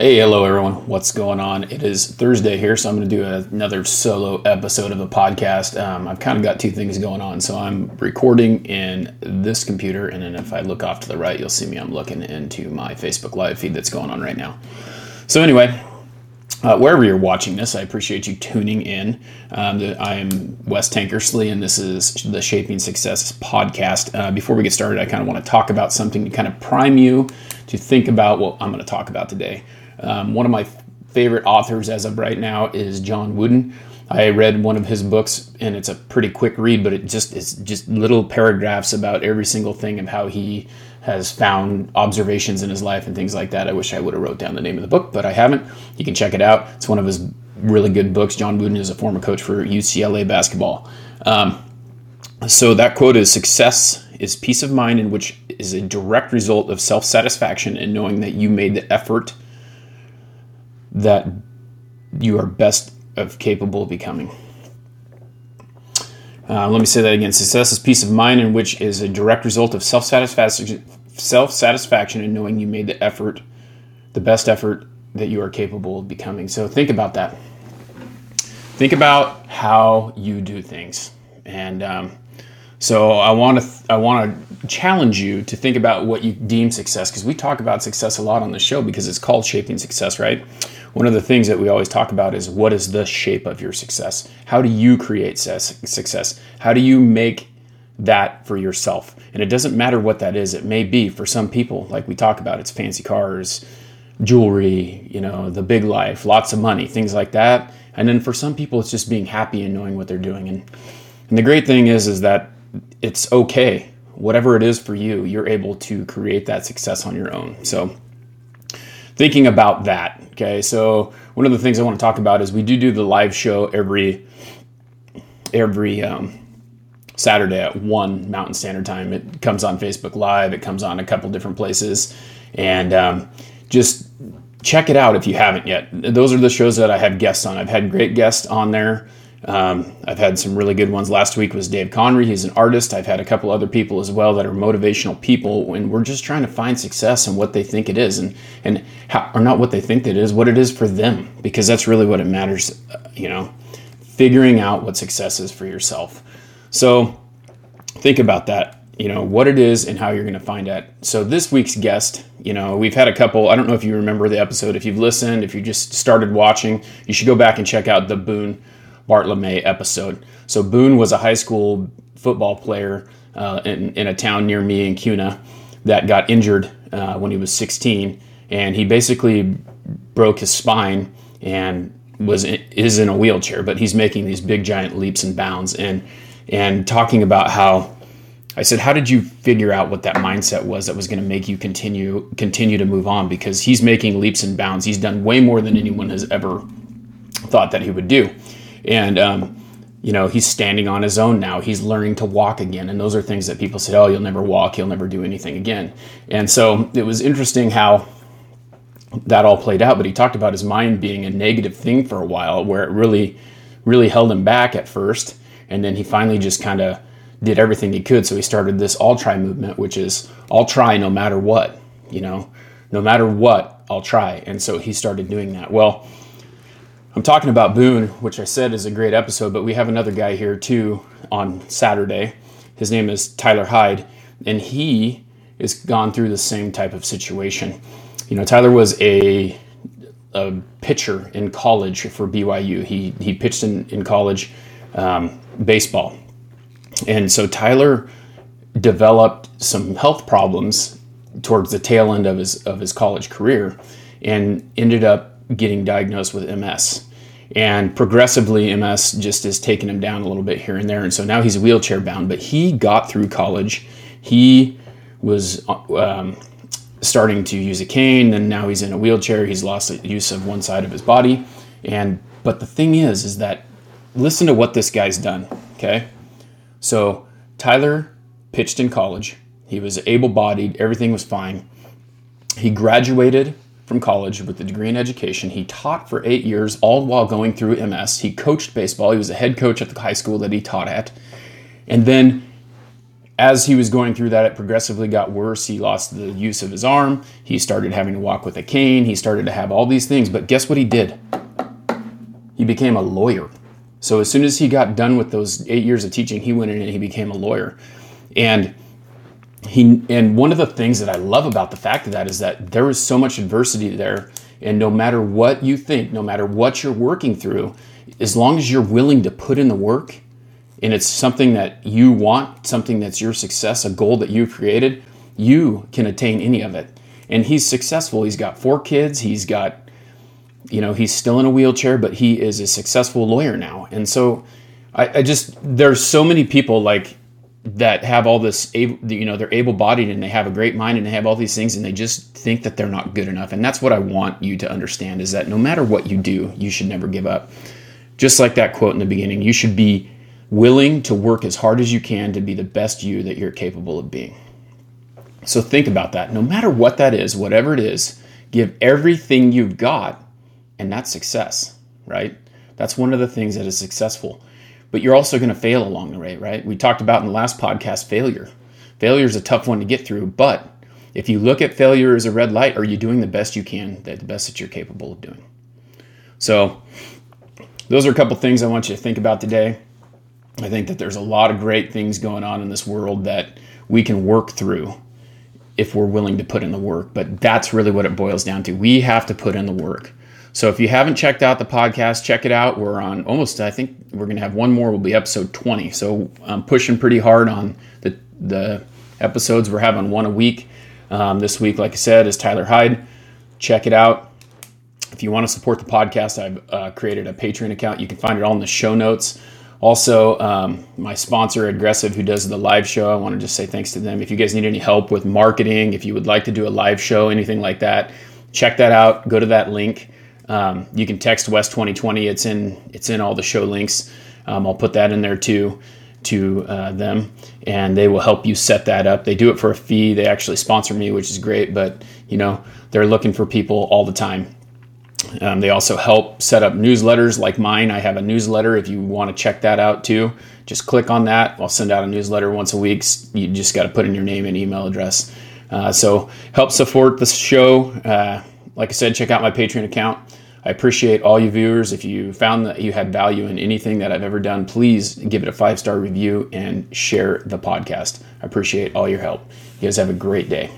Hey, hello everyone. What's going on? It is Thursday here, so I'm going to do another solo episode of a podcast. Um, I've kind of got two things going on. So I'm recording in this computer, and then if I look off to the right, you'll see me. I'm looking into my Facebook Live feed that's going on right now. So, anyway, uh, wherever you're watching this, I appreciate you tuning in. Um, I am Wes Tankersley, and this is the Shaping Success podcast. Uh, before we get started, I kind of want to talk about something to kind of prime you to think about what I'm going to talk about today. Um, one of my favorite authors as of right now is John Wooden. I read one of his books, and it's a pretty quick read, but it just is just little paragraphs about every single thing of how he has found observations in his life and things like that. I wish I would have wrote down the name of the book, but I haven't. You can check it out. It's one of his really good books. John Wooden is a former coach for UCLA basketball. Um, so that quote is success is peace of mind in which is a direct result of self-satisfaction and knowing that you made the effort that you are best of capable of becoming. Uh, let me say that again. Success is peace of mind, in which is a direct result of self satisfaction, self satisfaction, and knowing you made the effort, the best effort that you are capable of becoming. So think about that. Think about how you do things, and um, so I want to I want to challenge you to think about what you deem success because we talk about success a lot on the show because it's called shaping success, right? one of the things that we always talk about is what is the shape of your success? How do you create success? How do you make that for yourself? And it doesn't matter what that is. It may be for some people, like we talk about, it's fancy cars, jewelry, you know, the big life, lots of money, things like that. And then for some people, it's just being happy and knowing what they're doing. And, and the great thing is, is that it's okay. Whatever it is for you, you're able to create that success on your own. So thinking about that. Okay, so one of the things I want to talk about is we do do the live show every every um, Saturday at one Mountain Standard Time. It comes on Facebook Live. It comes on a couple different places, and um, just check it out if you haven't yet. Those are the shows that I have guests on. I've had great guests on there. Um, I've had some really good ones. Last week was Dave Conry. He's an artist. I've had a couple other people as well that are motivational people, and we're just trying to find success and what they think it is, and and how, or not what they think it is, what it is for them, because that's really what it matters. You know, figuring out what success is for yourself. So think about that. You know what it is and how you're going to find it. So this week's guest, you know, we've had a couple. I don't know if you remember the episode. If you've listened, if you just started watching, you should go back and check out the Boone Bartlome episode. So Boone was a high school football player uh, in, in, a town near me in Kuna that got injured uh, when he was 16, and he basically broke his spine and was in, is in a wheelchair, but he's making these big giant leaps and bounds and and talking about how I said, how did you figure out what that mindset was that was going to make you continue continue to move on? Because he's making leaps and bounds. He's done way more than anyone has ever thought that he would do and um, you know he's standing on his own now. He's learning to walk again. And those are things that people said oh you'll never walk. You'll never do anything again. And so it was interesting how that all played out. But he talked about his mind being a negative thing for a while where it really really held him back at first. And then he finally just kind of did everything he could. So he started this all try movement which is i'll try no matter what you know? No matter what i'll try. And so he started doing that. Well I'm talking about Boone, which I said is a great episode, but we have another guy here too on Saturday. His name is Tyler Hyde, and he has gone through the same type of situation. You know, Tyler was a a pitcher in college for BYU. He he pitched in in college um, baseball, and so Tyler developed some health problems towards the tail end of his of his college career, and ended up getting diagnosed with MS. And progressively, MS just is taking him down a little bit here and there. And so now he's wheelchair bound, but he got through college. He was um, starting to use a cane, and now he's in a wheelchair. He's lost the use of one side of his body. And but the thing is, is that listen to what this guy's done. Okay, so Tyler pitched in college. He was able bodied. Everything was fine. He graduated from college with a degree in education. He taught for eight years, all while going through MS. He coached baseball. He was a head coach at the high school that he taught at. And then as he was going through that, it progressively got worse. He lost the use of his arm. He started having to walk with a cane. He started to have all these things. But guess what he did? He became a lawyer. So as soon as he got done with those eight years of teaching, he went in and he became a lawyer. And he and one of the things that I love about the fact of that is that there is so much adversity there. And no matter what you think, no matter what you're working through, as long as you're willing to put in the work and it's something that you want, something that's your success, a goal that you created, you can attain any of it. And he's successful. He's got four kids. He's got, you know, he's still in a wheelchair, but he is a successful lawyer now. And so I, I just, there's so many people like that have all this, you know, they're able bodied and they have a great mind and they have all these things and they just think that they're not good enough. And that's what I want you to understand is that no matter what you do, you should never give up. Just like that quote in the beginning, you should be willing to work as hard as you can to be the best you that you're capable of being. So think about that. No matter what that is, whatever it is, give everything you've got, and that's success, right? That's one of the things that is successful. But you're also going to fail along the way, right? We talked about in the last podcast failure. Failure is a tough one to get through, but if you look at failure as a red light, are you doing the best you can, the best that you're capable of doing? So, those are a couple things I want you to think about today. I think that there's a lot of great things going on in this world that we can work through if we're willing to put in the work. But that's really what it boils down to. We have to put in the work. So if you haven't checked out the podcast, check it out. We're on almost, I think we're going to have one more, will be episode 20. So I'm pushing pretty hard on the, the episodes. We're having one a week. Um, this week, like I said, is Tyler Hyde. Check it out. If you want to support the podcast, I've uh, created a Patreon account. You can find it all in the show notes. Also, um, my sponsor, Aggressive, who does the live show, I want to just say thanks to them. If you guys need any help with marketing, if you would like to do a live show, anything like that, check that out. Go to that link. Um, you can text West 2020. It's in it's in all the show links. Um, I'll put that in there too to uh, them, and they will help you set that up. They do it for a fee. They actually sponsor me, which is great. But you know they're looking for people all the time um, they also help set up newsletters like mine. I have a newsletter if you want to check that out too. Just click on that. I'll send out a newsletter once a week. You just got to put in your name and email address. Uh, so help support the show. Uh, like I said, check out my Patreon account. I appreciate all you viewers. If you found that you had value in anything that I've ever done, please give it a five star review and share the podcast. I appreciate all your help. You guys have a great day.